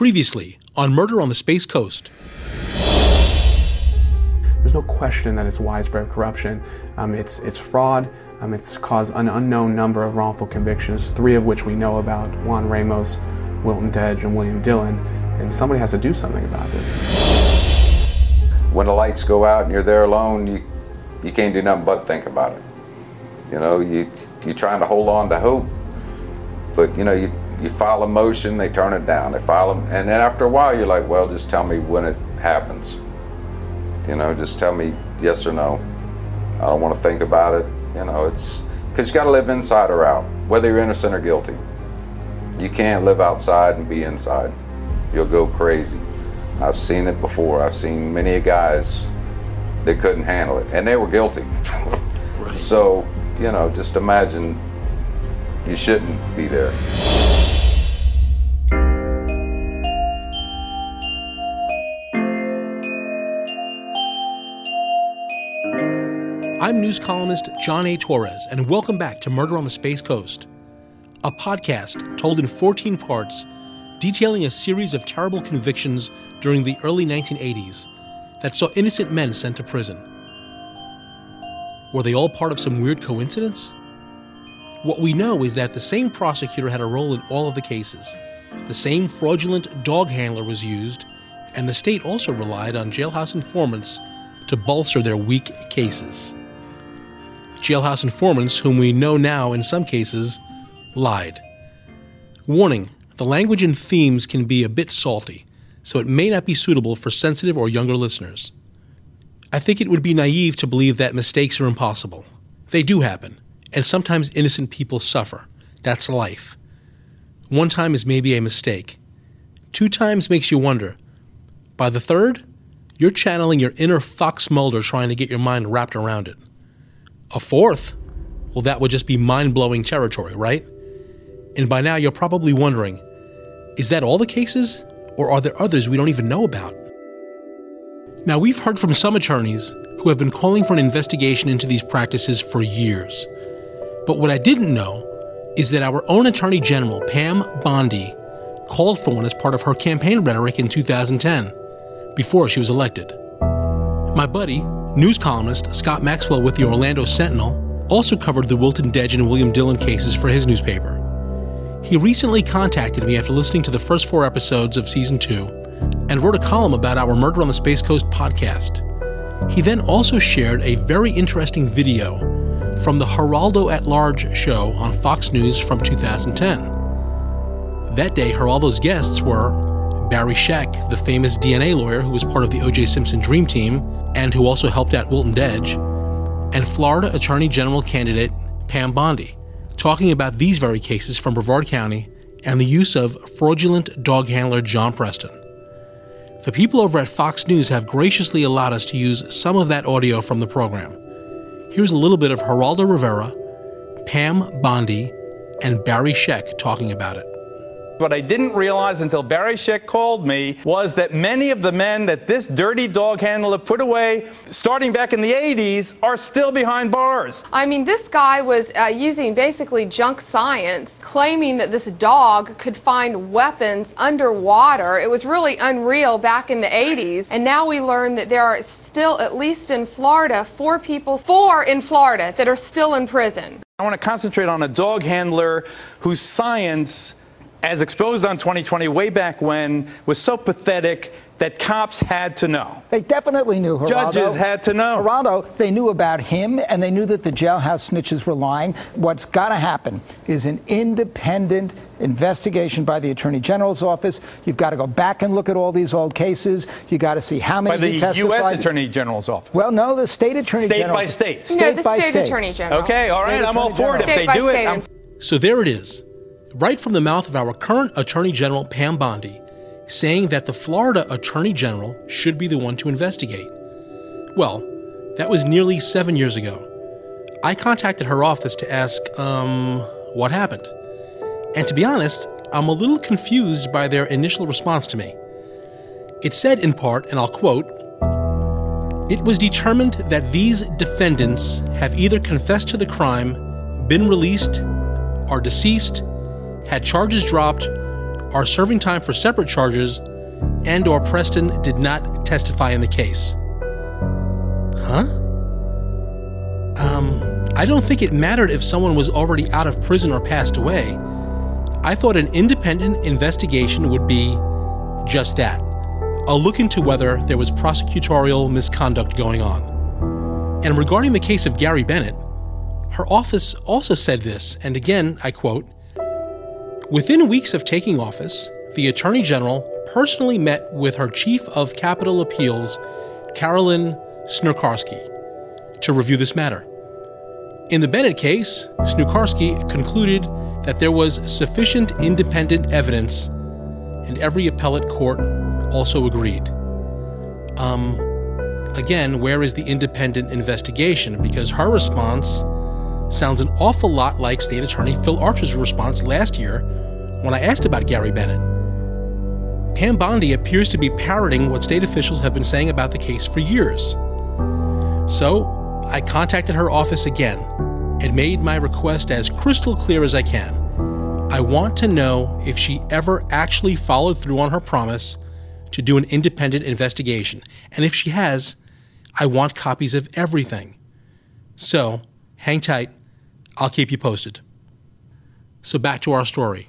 Previously on Murder on the Space Coast. There's no question that it's widespread corruption. Um, it's, it's fraud. Um, it's caused an unknown number of wrongful convictions, three of which we know about Juan Ramos, Wilton Dedge, and William Dillon. And somebody has to do something about this. When the lights go out and you're there alone, you, you can't do nothing but think about it. You know, you, you're trying to hold on to hope, but you know, you, you file a motion, they turn it down. They file them, and then after a while, you're like, well, just tell me when it happens. You know, just tell me yes or no. I don't want to think about it. You know, it's because you got to live inside or out, whether you're innocent or guilty. You can't live outside and be inside. You'll go crazy. I've seen it before. I've seen many guys that couldn't handle it, and they were guilty. right. So, you know, just imagine you shouldn't be there. I'm news columnist John A. Torres, and welcome back to Murder on the Space Coast, a podcast told in 14 parts detailing a series of terrible convictions during the early 1980s that saw innocent men sent to prison. Were they all part of some weird coincidence? What we know is that the same prosecutor had a role in all of the cases. The same fraudulent dog handler was used, and the state also relied on jailhouse informants to bolster their weak cases jailhouse informants, whom we know now in some cases, lied. Warning the language and themes can be a bit salty, so it may not be suitable for sensitive or younger listeners. I think it would be naive to believe that mistakes are impossible. They do happen, and sometimes innocent people suffer. That's life. One time is maybe a mistake. Two times makes you wonder. By the third, you're channeling your inner Fox Mulder trying to get your mind wrapped around it. A fourth? Well, that would just be mind blowing territory, right? And by now, you're probably wondering is that all the cases? Or are there others we don't even know about? Now, we've heard from some attorneys who have been calling for an investigation into these practices for years. But what I didn't know is that our own Attorney General, Pam Bondi, called for one as part of her campaign rhetoric in 2010, before she was elected. My buddy, News columnist Scott Maxwell with the Orlando Sentinel also covered the Wilton Dedge and William Dillon cases for his newspaper. He recently contacted me after listening to the first four episodes of season two and wrote a column about our Murder on the Space Coast podcast. He then also shared a very interesting video from the Geraldo at Large show on Fox News from 2010. That day, Geraldo's guests were Barry Scheck, the famous DNA lawyer who was part of the O.J. Simpson Dream Team, and who also helped out Wilton Dedge, and Florida Attorney General candidate Pam Bondi, talking about these very cases from Brevard County and the use of fraudulent dog handler John Preston. The people over at Fox News have graciously allowed us to use some of that audio from the program. Here's a little bit of Geraldo Rivera, Pam Bondi, and Barry Scheck talking about it. What I didn't realize until Barry Scheck called me was that many of the men that this dirty dog handler put away, starting back in the 80s, are still behind bars. I mean, this guy was uh, using basically junk science, claiming that this dog could find weapons underwater. It was really unreal back in the 80s. And now we learn that there are still, at least in Florida, four people, four in Florida, that are still in prison. I want to concentrate on a dog handler whose science as exposed on 2020 way back when, was so pathetic that cops had to know. They definitely knew. Geraldo. Judges had to know. Geraldo, they knew about him, and they knew that the jailhouse snitches were lying. What's got to happen is an independent investigation by the Attorney General's office. You've got to go back and look at all these old cases. You've got to see how many by the testified. U.S. Attorney General's office. Well, no, the state Attorney state General. State by state. State no, the by state, state. Attorney General. Okay, all right, state I'm all for it. If they do it, I'm... So there it is, right from the mouth of our current Attorney General, Pam Bondi, saying that the Florida Attorney General should be the one to investigate. Well, that was nearly seven years ago. I contacted her office to ask, um, what happened? And to be honest, I'm a little confused by their initial response to me. It said in part, and I'll quote, it was determined that these defendants have either confessed to the crime, been released, are deceased, had charges dropped, are serving time for separate charges, and or Preston did not testify in the case. Huh? Um, I don't think it mattered if someone was already out of prison or passed away. I thought an independent investigation would be just that a look into whether there was prosecutorial misconduct going on. And regarding the case of Gary Bennett, her office also said this, and again, I quote Within weeks of taking office, the Attorney General personally met with her Chief of Capital Appeals, Carolyn Snurkowski, to review this matter. In the Bennett case, Snurkowski concluded that there was sufficient independent evidence, and every appellate court also agreed. Um, again, where is the independent investigation? Because her response sounds an awful lot like State Attorney Phil Archer's response last year when I asked about Gary Bennett. Pam Bondi appears to be parroting what state officials have been saying about the case for years. So, I contacted her office again and made my request as crystal clear as I can. I want to know if she ever actually followed through on her promise to do an independent investigation. And if she has, I want copies of everything. So, hang tight. I'll keep you posted. So, back to our story.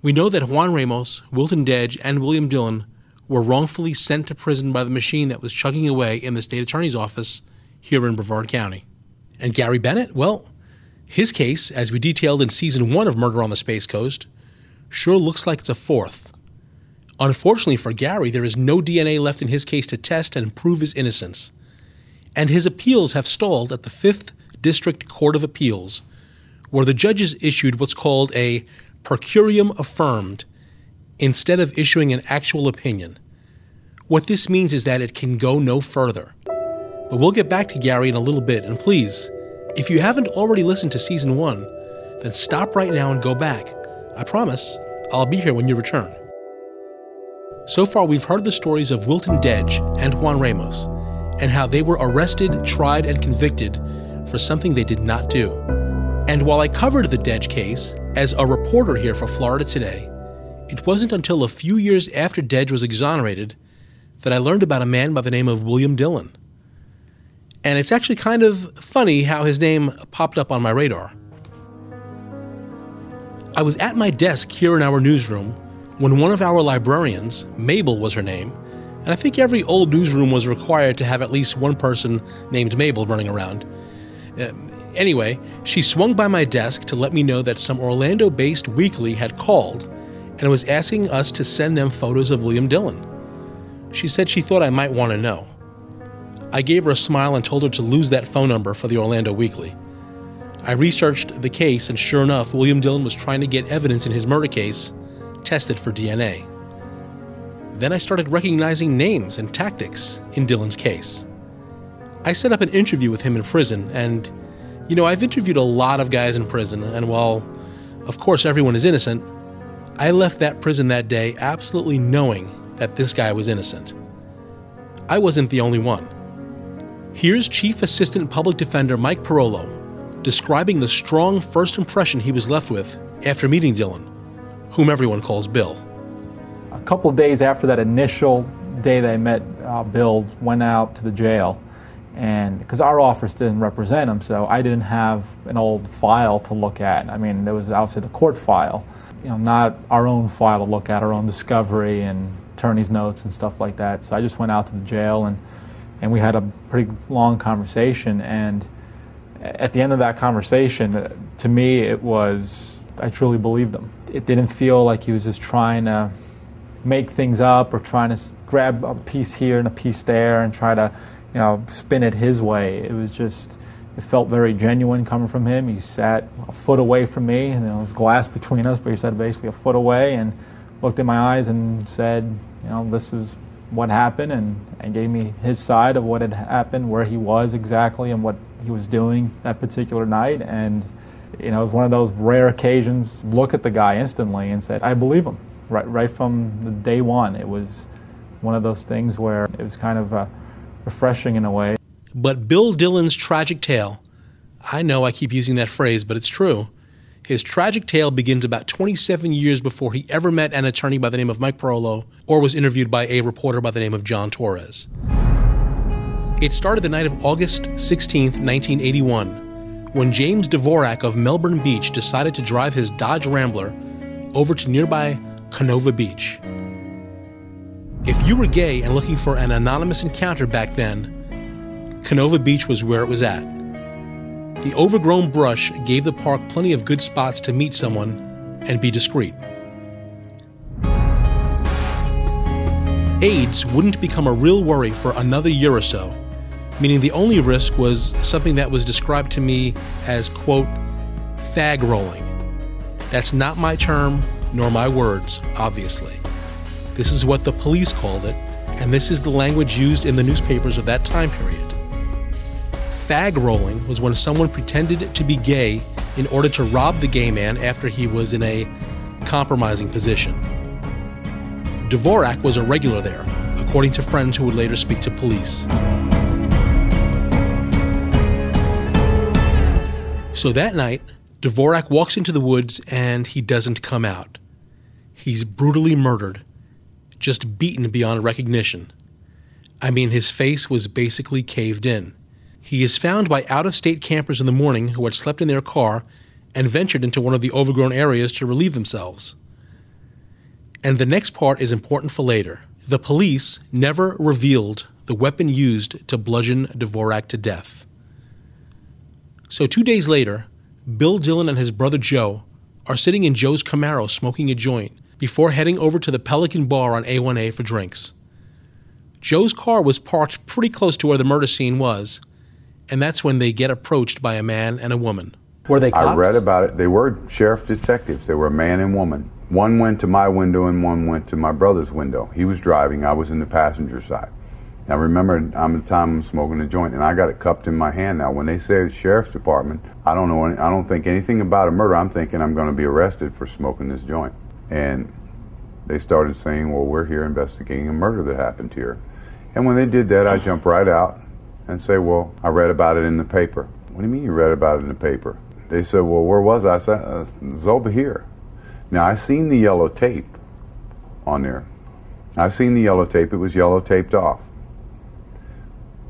We know that Juan Ramos, Wilton Dedge, and William Dillon were wrongfully sent to prison by the machine that was chugging away in the state attorney's office here in Brevard County. And Gary Bennett, well, his case, as we detailed in season one of Murder on the Space Coast, sure looks like it's a fourth. Unfortunately for Gary, there is no DNA left in his case to test and prove his innocence. And his appeals have stalled at the 5th District Court of Appeals, where the judges issued what's called a per curiam affirmed instead of issuing an actual opinion. What this means is that it can go no further. But we'll get back to Gary in a little bit, and please, if you haven't already listened to season one, then stop right now and go back. I promise I'll be here when you return. So far, we've heard the stories of Wilton Dedge and Juan Ramos, and how they were arrested, tried, and convicted for something they did not do. And while I covered the Dedge case as a reporter here for Florida Today, it wasn't until a few years after Dedge was exonerated that I learned about a man by the name of William Dillon. And it's actually kind of funny how his name popped up on my radar. I was at my desk here in our newsroom when one of our librarians, Mabel was her name, and I think every old newsroom was required to have at least one person named Mabel running around. Uh, anyway, she swung by my desk to let me know that some Orlando based weekly had called and was asking us to send them photos of William Dillon. She said she thought I might want to know. I gave her a smile and told her to lose that phone number for the Orlando Weekly. I researched the case, and sure enough, William Dillon was trying to get evidence in his murder case tested for DNA. Then I started recognizing names and tactics in Dillon's case. I set up an interview with him in prison, and, you know, I've interviewed a lot of guys in prison, and while, of course, everyone is innocent, I left that prison that day absolutely knowing that this guy was innocent. I wasn't the only one. Here's Chief Assistant Public Defender Mike Parolo describing the strong first impression he was left with after meeting Dillon, whom everyone calls Bill. A couple of days after that initial day they met uh, Bill, went out to the jail, and because our office didn't represent him, so I didn't have an old file to look at. I mean, there was obviously the court file, you know, not our own file to look at, our own discovery and attorney's notes and stuff like that. So I just went out to the jail and and we had a pretty long conversation. And at the end of that conversation, uh, to me, it was I truly believed him it didn't feel like he was just trying to make things up or trying to grab a piece here and a piece there and try to, you know, spin it his way. It was just, it felt very genuine coming from him. He sat a foot away from me, and there was glass between us, but he sat basically a foot away, and looked in my eyes and said, you know, this is what happened, and, and gave me his side of what had happened, where he was exactly, and what he was doing that particular night. And, you know, it was one of those rare occasions, look at the guy instantly and said, I believe him. Right, right from the day one, it was one of those things where it was kind of uh, refreshing in a way. But Bill Dillon's tragic tale, I know I keep using that phrase, but it's true. His tragic tale begins about 27 years before he ever met an attorney by the name of Mike Parolo or was interviewed by a reporter by the name of John Torres. It started the night of August 16, 1981, when James Dvorak of Melbourne Beach decided to drive his Dodge Rambler over to nearby Canova Beach. If you were gay and looking for an anonymous encounter back then, Canova Beach was where it was at. The overgrown brush gave the park plenty of good spots to meet someone and be discreet. AIDS wouldn't become a real worry for another year or so, meaning the only risk was something that was described to me as, quote, fag rolling. That's not my term, nor my words, obviously. This is what the police called it, and this is the language used in the newspapers of that time period. Fag rolling was when someone pretended to be gay in order to rob the gay man after he was in a compromising position. Dvorak was a regular there, according to friends who would later speak to police. So that night, Dvorak walks into the woods and he doesn't come out. He's brutally murdered, just beaten beyond recognition. I mean, his face was basically caved in. He is found by out of state campers in the morning who had slept in their car and ventured into one of the overgrown areas to relieve themselves. And the next part is important for later. The police never revealed the weapon used to bludgeon Dvorak to death. So, two days later, Bill Dillon and his brother Joe are sitting in Joe's Camaro smoking a joint before heading over to the Pelican Bar on A1A for drinks. Joe's car was parked pretty close to where the murder scene was, and that's when they get approached by a man and a woman. Were they cops? I read about it. They were sheriff detectives. They were a man and woman. One went to my window and one went to my brother's window. He was driving. I was in the passenger side. Now remember, I'm the time I'm smoking a joint, and I got it cupped in my hand. Now, when they say the sheriff's department, I don't know. Any, I don't think anything about a murder. I'm thinking I'm going to be arrested for smoking this joint. And they started saying, "Well, we're here investigating a murder that happened here." And when they did that, I jumped right out and say, "Well, I read about it in the paper." What do you mean you read about it in the paper? They said, "Well, where was I?" I said, uh, "It was over here." Now I seen the yellow tape on there. I seen the yellow tape. It was yellow taped off.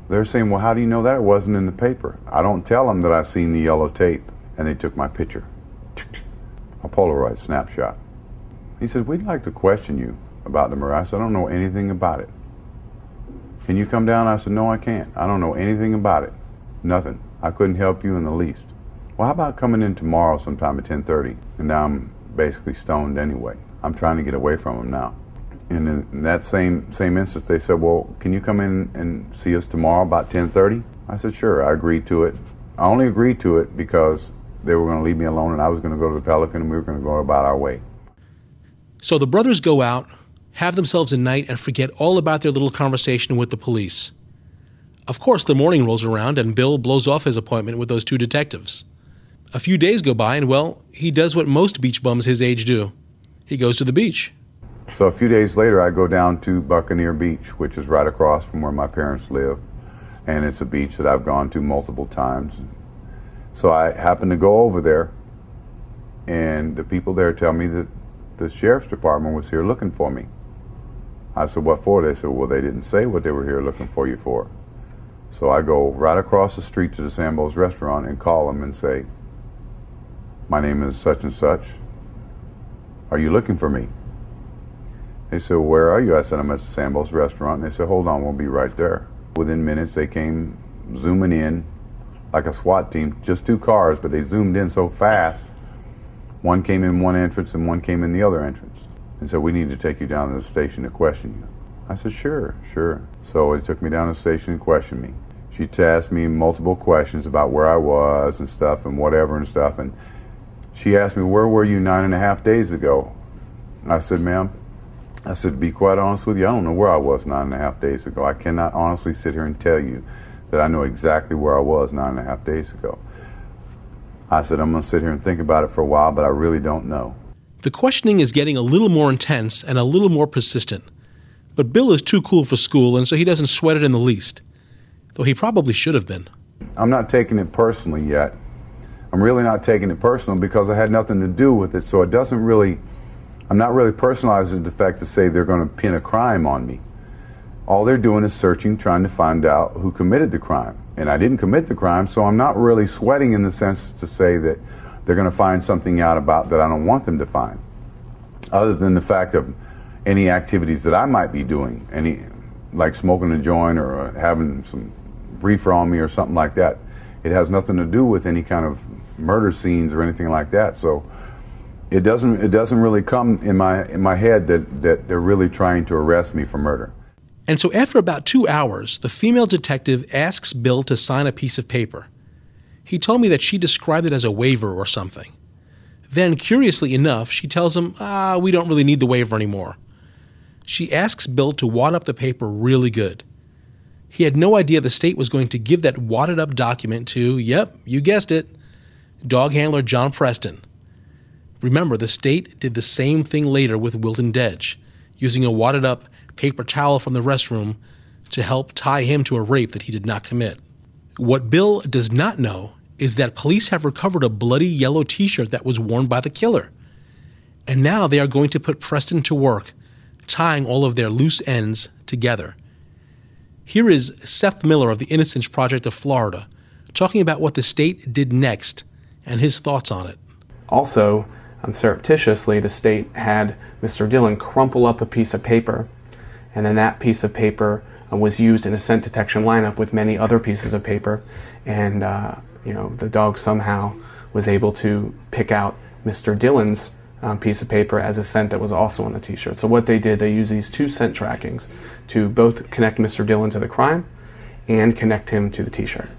They're saying, well, how do you know that it wasn't in the paper? I don't tell them that I seen the yellow tape, and they took my picture, a Polaroid snapshot. He says, we'd like to question you about the murder. I said, I don't know anything about it. Can you come down? I said, no, I can't. I don't know anything about it. Nothing. I couldn't help you in the least. Well, how about coming in tomorrow sometime at 10:30? And now I'm basically stoned anyway. I'm trying to get away from him now. And in that same same instance, they said, "Well, can you come in and see us tomorrow about 10:30?" I said, "Sure." I agreed to it. I only agreed to it because they were going to leave me alone, and I was going to go to the Pelican, and we were going to go about our way. So the brothers go out, have themselves a night, and forget all about their little conversation with the police. Of course, the morning rolls around, and Bill blows off his appointment with those two detectives. A few days go by, and well, he does what most beach bums his age do he goes to the beach. So a few days later, I go down to Buccaneer Beach, which is right across from where my parents live, and it's a beach that I've gone to multiple times. So I happen to go over there, and the people there tell me that the sheriff's department was here looking for me. I said, What for? They said, Well, they didn't say what they were here looking for you for. So I go right across the street to the Sambo's restaurant and call them and say, My name is such and such. Are you looking for me? They said, Where are you? I said, I'm at the Sambo's restaurant. And they said, Hold on, we'll be right there. Within minutes, they came zooming in like a SWAT team, just two cars, but they zoomed in so fast. One came in one entrance and one came in the other entrance. And said, We need to take you down to the station to question you. I said, Sure, sure. So they took me down to the station and questioned me. She asked me multiple questions about where I was and stuff and whatever and stuff. And she asked me, Where were you nine and a half days ago? I said, ma'am, I said, to be quite honest with you, I don't know where I was nine and a half days ago. I cannot honestly sit here and tell you that I know exactly where I was nine and a half days ago. I said, I'm going to sit here and think about it for a while, but I really don't know. The questioning is getting a little more intense and a little more persistent. But Bill is too cool for school, and so he doesn't sweat it in the least. Though he probably should have been. I'm not taking it personally yet. I'm really not taking it personal because I had nothing to do with it, so it doesn't really, I'm not really personalizing the fact to say they're going to pin a crime on me. All they're doing is searching, trying to find out who committed the crime. And I didn't commit the crime, so I'm not really sweating in the sense to say that they're going to find something out about that I don't want them to find. Other than the fact of any activities that I might be doing, any like smoking a joint or uh, having some reefer on me or something like that. It has nothing to do with any kind of murder scenes or anything like that. So it doesn't it doesn't really come in my in my head that that they're really trying to arrest me for murder. And so after about 2 hours, the female detective asks Bill to sign a piece of paper. He told me that she described it as a waiver or something. Then, curiously enough, she tells him, ah, we don't really need the waiver anymore. She asks Bill to wad up the paper really good. He had no idea the state was going to give that wadded up document to, yep, you guessed it, dog handler John Preston. Remember, the state did the same thing later with Wilton Dedge, using a wadded up paper towel from the restroom to help tie him to a rape that he did not commit. What Bill does not know is that police have recovered a bloody yellow t shirt that was worn by the killer. And now they are going to put Preston to work, tying all of their loose ends together. Here is Seth Miller of the Innocence Project of Florida talking about what the state did next and his thoughts on it. Also, um, surreptitiously, the state had Mr. Dillon crumple up a piece of paper, and then that piece of paper uh, was used in a scent detection lineup with many other pieces of paper, and uh, you know the dog somehow was able to pick out Mr. Dillon's um, piece of paper as a scent that was also on the t-shirt. So what they did, they used these two scent trackings to both connect Mr. Dillon to the crime and connect him to the t-shirt.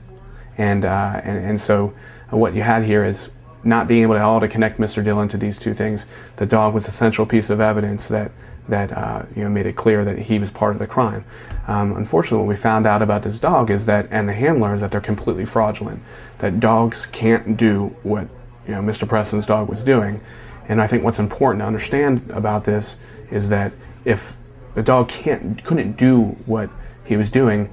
And, uh, and, and so what you had here is not being able at all to connect Mr. Dillon to these two things. The dog was a central piece of evidence that, that uh, you know, made it clear that he was part of the crime. Um, unfortunately, what we found out about this dog is that, and the handler, is that they're completely fraudulent. That dogs can't do what you know, Mr. Preston's dog was doing. And I think what's important to understand about this is that if the dog can't couldn't do what he was doing,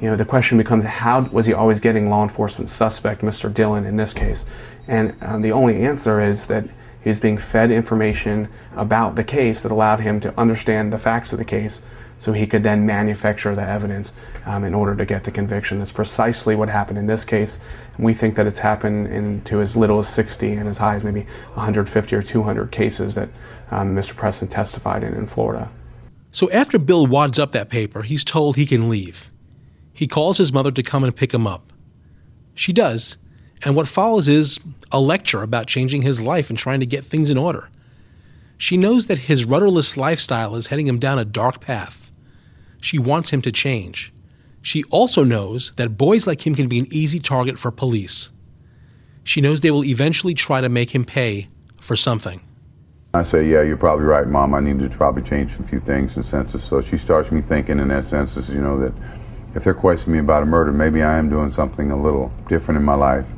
you know, the question becomes how was he always getting law enforcement suspect, Mr. Dillon in this case? And um, the only answer is that he's being fed information about the case that allowed him to understand the facts of the case so he could then manufacture the evidence um, in order to get the conviction. That's precisely what happened in this case. And we think that it's happened in, to as little as 60 and as high as maybe 150 or 200 cases that um, Mr. Preston testified in in Florida. So after Bill wads up that paper, he's told he can leave. He calls his mother to come and pick him up. She does, and what follows is a lecture about changing his life and trying to get things in order. She knows that his rudderless lifestyle is heading him down a dark path. She wants him to change. She also knows that boys like him can be an easy target for police. She knows they will eventually try to make him pay for something. I say, yeah, you're probably right, Mom. I need to probably change a few things in census. So she starts me thinking in that census, you know, that if they're questioning me about a murder, maybe I am doing something a little different in my life.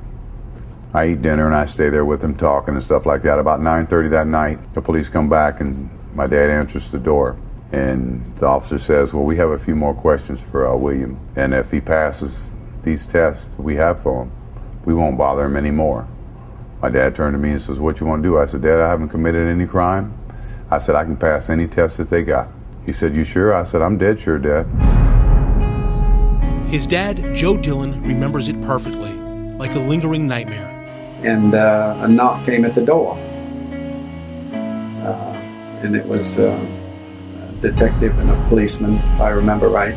I eat dinner and I stay there with them talking and stuff like that. About 9:30 that night, the police come back and my dad answers the door. And the officer says, Well, we have a few more questions for uh, William. And if he passes these tests we have for him, we won't bother him anymore. My dad turned to me and says, What you want to do? I said, Dad, I haven't committed any crime. I said, I can pass any test that they got. He said, You sure? I said, I'm dead sure, Dad. His dad, Joe Dillon, remembers it perfectly, like a lingering nightmare. And uh, a knock came at the door. Uh, and it was. Uh, detective and a policeman, if I remember right,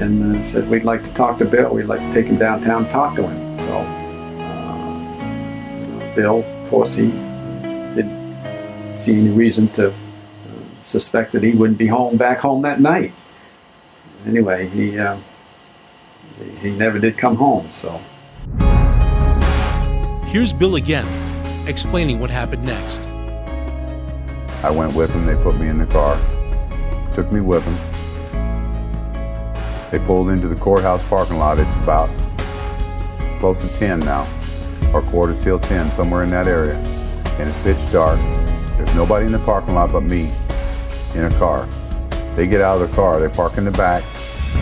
and uh, said, We'd like to talk to Bill. We'd like to take him downtown and talk to him. So, uh, Bill, of course, he didn't see any reason to uh, suspect that he wouldn't be home back home that night. Anyway, he, he never did come home, so. Here's Bill again, explaining what happened next. I went with them. They put me in the car, took me with them. They pulled into the courthouse parking lot. It's about close to 10 now, or quarter till 10, somewhere in that area. And it's pitch dark. There's nobody in the parking lot but me in a car. They get out of the car, they park in the back,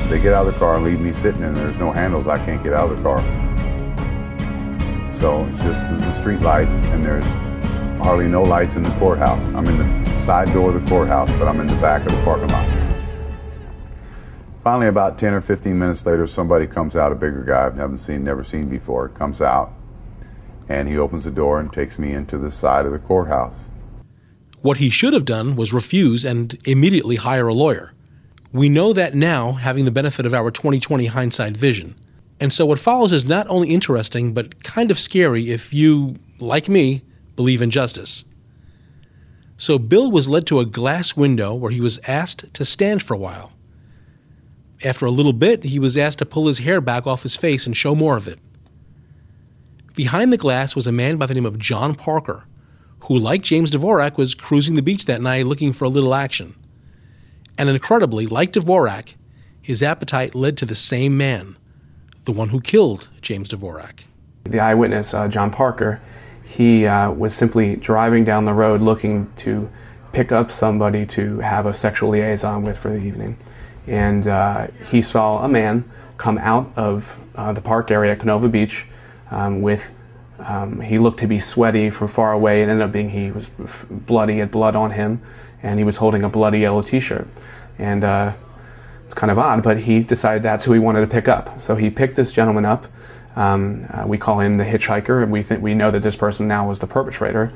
they get out of the car and leave me sitting in there. There's no handles, I can't get out of the car. So it's just the street lights, and there's hardly no lights in the courthouse. I'm in the side door of the courthouse, but I'm in the back of the parking lot. Finally, about 10 or 15 minutes later, somebody comes out, a bigger guy I've never seen, never seen before, comes out, and he opens the door and takes me into the side of the courthouse. What he should have done was refuse and immediately hire a lawyer. We know that now, having the benefit of our 2020 hindsight vision. And so what follows is not only interesting, but kind of scary if you, like me, believe in justice. So Bill was led to a glass window where he was asked to stand for a while. After a little bit, he was asked to pull his hair back off his face and show more of it. Behind the glass was a man by the name of John Parker, who, like James Dvorak, was cruising the beach that night looking for a little action. And incredibly, like Dvorak, his appetite led to the same man, the one who killed James Dvorak. The eyewitness, uh, John Parker, he uh, was simply driving down the road looking to pick up somebody to have a sexual liaison with for the evening and uh, he saw a man come out of uh, the park area at Canova Beach um, with. Um, he looked to be sweaty from far away. It ended up being he was bloody, had blood on him, and he was holding a bloody yellow T-shirt. And uh, it's kind of odd, but he decided that's who he wanted to pick up. So he picked this gentleman up. Um, uh, we call him the hitchhiker, and we think we know that this person now was the perpetrator.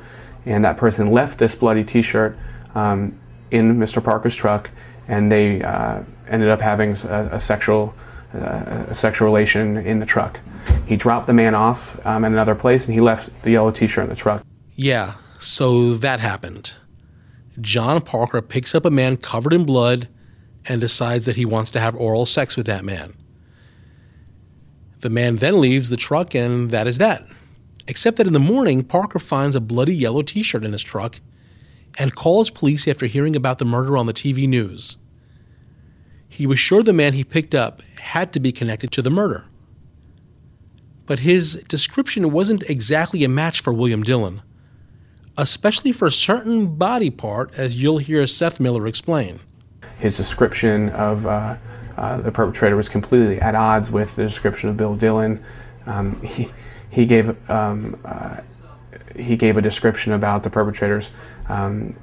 And that person left this bloody T-shirt um, in Mr. Parker's truck, and they uh, ended up having a, a sexual uh, a sexual relation in the truck. He dropped the man off um, at another place, and he left the yellow T-shirt in the truck. Yeah, so that happened. John Parker picks up a man covered in blood and decides that he wants to have oral sex with that man. The man then leaves the truck, and that is that. Except that in the morning, Parker finds a bloody yellow t shirt in his truck and calls police after hearing about the murder on the TV news. He was sure the man he picked up had to be connected to the murder. But his description wasn't exactly a match for William Dillon, especially for a certain body part, as you'll hear Seth Miller explain. His description of uh, uh, the perpetrator was completely at odds with the description of Bill Dillon. Um, he, he, gave, um, uh, he gave a description about the perpetrator's um,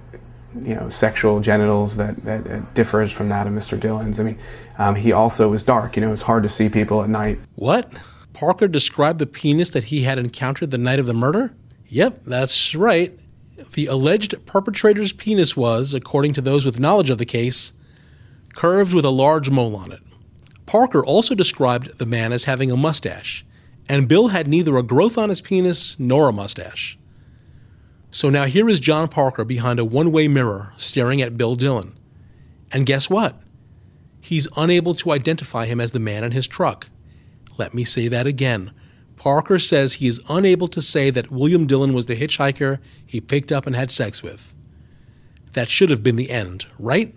you know, sexual genitals that, that, differs from that of Mr. Dillon's. I mean, um, he also was dark. You know, it's hard to see people at night. What? Parker described the penis that he had encountered the night of the murder? Yep, that's right. The alleged perpetrator's penis was, according to those with knowledge of the case, curved with a large mole on it. Parker also described the man as having a mustache, and Bill had neither a growth on his penis nor a mustache. So now here is John Parker behind a one way mirror staring at Bill Dillon. And guess what? He's unable to identify him as the man in his truck. Let me say that again. Parker says he is unable to say that William Dillon was the hitchhiker he picked up and had sex with. That should have been the end, right?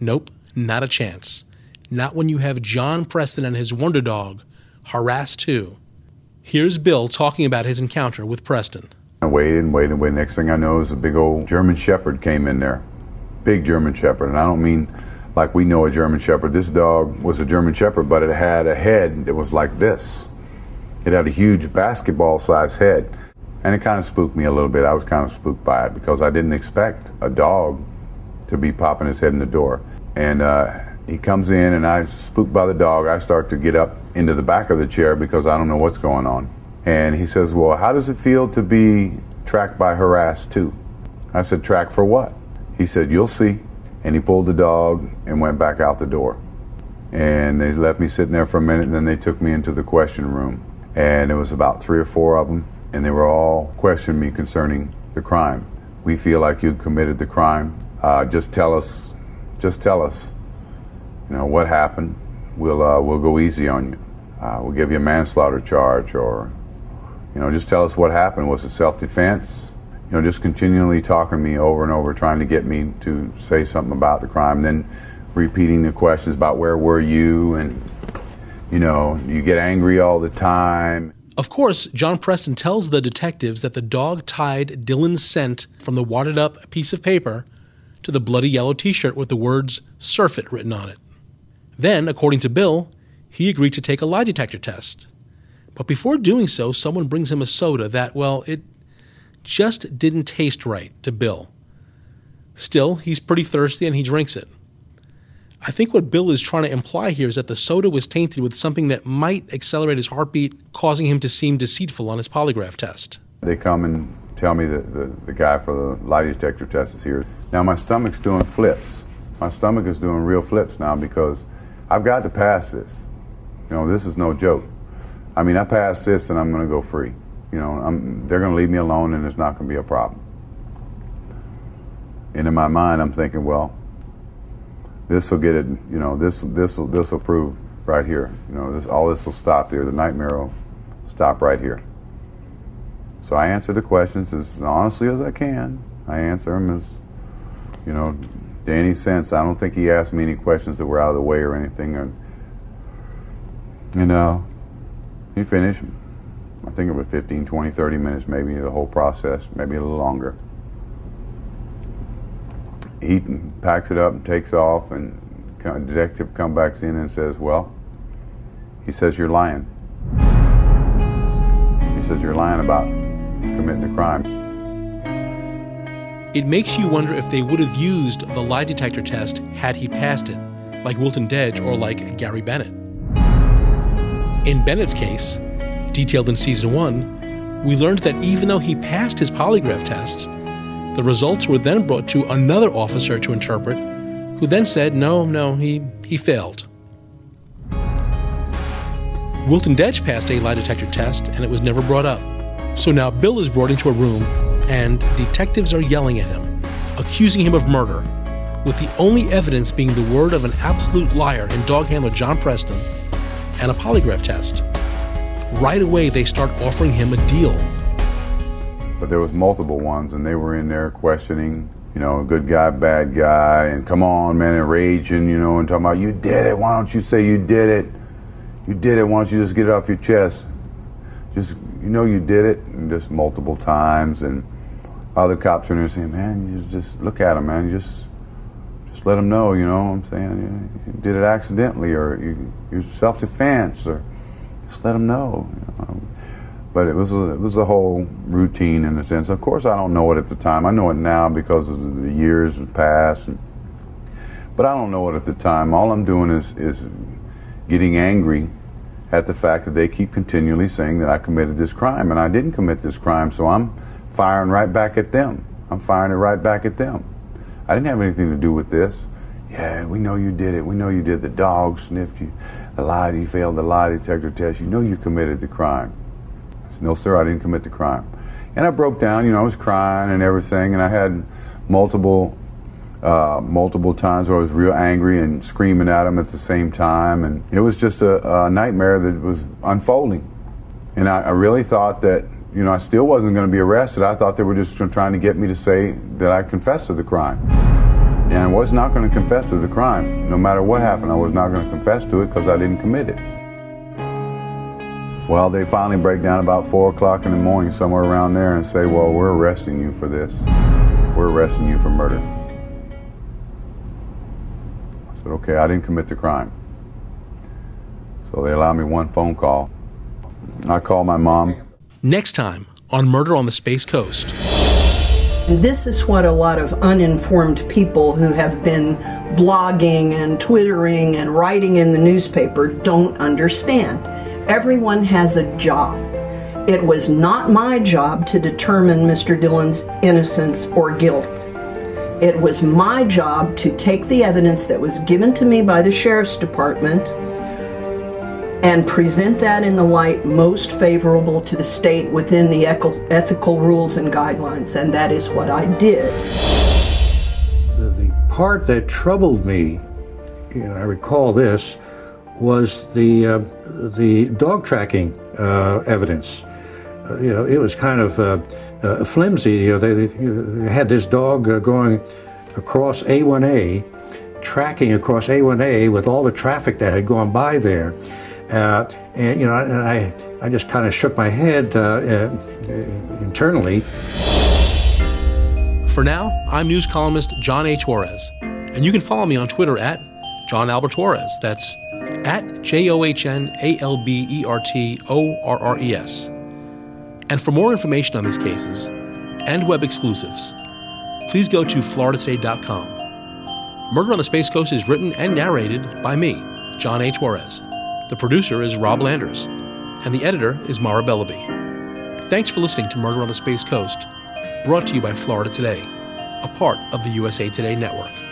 Nope, not a chance. Not when you have John Preston and his wonder dog Harass II. Here's Bill talking about his encounter with Preston. I waited and waited and waited. Next thing I know is a big old German Shepherd came in there. Big German Shepherd. And I don't mean like we know a German Shepherd. This dog was a German Shepherd, but it had a head that was like this. It had a huge basketball sized head. And it kind of spooked me a little bit. I was kind of spooked by it because I didn't expect a dog to be popping his head in the door. And uh, he comes in, and I, spooked by the dog, I start to get up into the back of the chair because I don't know what's going on. And he says, Well, how does it feel to be tracked by Harass II? I said, Track for what? He said, You'll see. And he pulled the dog and went back out the door. And they left me sitting there for a minute, and then they took me into the question room. And it was about three or four of them, and they were all questioning me concerning the crime. We feel like you committed the crime. Uh, just tell us, just tell us, you know, what happened. We'll, uh, we'll go easy on you. Uh, we'll give you a manslaughter charge or you know, just tell us what happened. Was it self defense? you know, just continually talking me over and over, trying to get me to say something about the crime, then repeating the questions about where were you and you know, you get angry all the time. Of course, John Preston tells the detectives that the dog tied Dillon's scent from the wadded up piece of paper to the bloody yellow t shirt with the words Surf It written on it. Then, according to Bill, he agreed to take a lie detector test. But before doing so, someone brings him a soda that, well, it just didn't taste right to Bill. Still, he's pretty thirsty and he drinks it. I think what Bill is trying to imply here is that the soda was tainted with something that might accelerate his heartbeat, causing him to seem deceitful on his polygraph test. They come and tell me that the, the guy for the lie detector test is here. Now my stomach's doing flips. My stomach is doing real flips now because I've got to pass this. You know, this is no joke. I mean, I pass this and I'm going to go free. You know, I'm, they're going to leave me alone and it's not going to be a problem. And in my mind, I'm thinking, well, this will get it. You know, this this this will prove right here. You know, this all this will stop here. The nightmare will stop right here. So I answer the questions as honestly as I can. I answer them as, you know, to any sense. I don't think he asked me any questions that were out of the way or anything. And, you know, he finished, I think it was 15, 20, 30 minutes, maybe the whole process, maybe a little longer he packs it up and takes off, and detective comes back in and says, "Well," he says, "You're lying." He says, "You're lying about committing a crime." It makes you wonder if they would have used the lie detector test had he passed it, like Wilton Dedge or like Gary Bennett. In Bennett's case, detailed in season one, we learned that even though he passed his polygraph test, the results were then brought to another officer to interpret, who then said, no, no, he, he failed. Wilton Dedge passed a lie detector test and it was never brought up. So now Bill is brought into a room and detectives are yelling at him, accusing him of murder, with the only evidence being the word of an absolute liar in dog handler John Preston and a polygraph test. Right away, they start offering him a deal but there was multiple ones, and they were in there questioning, you know, good guy, bad guy, and come on, man, and raging, you know, and talking about you did it. Why don't you say you did it? You did it. Why don't you just get it off your chest? Just you know you did it, and just multiple times, and other cops are in there saying, man, you just look at him, man, you just just let him know, you know what I'm saying? You, did it accidentally, or you, you self defense, or just let him know. You know? Um, but it was a, it was a whole routine in a sense. Of course, I don't know it at the time. I know it now because of the years have passed, and, but I don't know it at the time. All I'm doing is is getting angry at the fact that they keep continually saying that I committed this crime, and I didn't commit this crime. So I'm firing right back at them. I'm firing it right back at them. I didn't have anything to do with this. Yeah, we know you did it. We know you did. The dog sniffed you. The lie, you failed the lie detector test. You know you committed the crime. I said, no, sir, I didn't commit the crime. And I broke down, you know, I was crying and everything, and I had multiple, uh, multiple times where I was real angry and screaming at him at the same time. And it was just a, a nightmare that was unfolding. And I, I really thought that, you know, I still wasn't going to be arrested. I thought they were just trying to get me to say that I confessed to the crime. And I was not going to confess to the crime. No matter what happened, I was not going to confess to it because I didn't commit it. Well, they finally break down about 4 o'clock in the morning, somewhere around there, and say, Well, we're arresting you for this. We're arresting you for murder. I said, Okay, I didn't commit the crime. So they allow me one phone call. I call my mom. Next time on Murder on the Space Coast. This is what a lot of uninformed people who have been blogging and twittering and writing in the newspaper don't understand. Everyone has a job. It was not my job to determine Mr. Dillon's innocence or guilt. It was my job to take the evidence that was given to me by the Sheriff's Department and present that in the light most favorable to the state within the ethical rules and guidelines, and that is what I did. The, the part that troubled me, know, I recall this, was the uh, the dog tracking uh, evidence. Uh, you know, it was kind of uh, uh, flimsy. You know, they, they had this dog uh, going across A1A, tracking across A1A with all the traffic that had gone by there. Uh, and you know, and I, I just kind of shook my head internally. For now, I'm news columnist John A. Torres, and you can follow me on Twitter at John Albert Torres. That's at J O H N A L B E R T O R R E S. And for more information on these cases and web exclusives, please go to floridatoday.com. Murder on the Space Coast is written and narrated by me, John A. Torres. The producer is Rob Landers, and the editor is Mara Bellaby. Thanks for listening to Murder on the Space Coast, brought to you by Florida Today, a part of the USA Today network.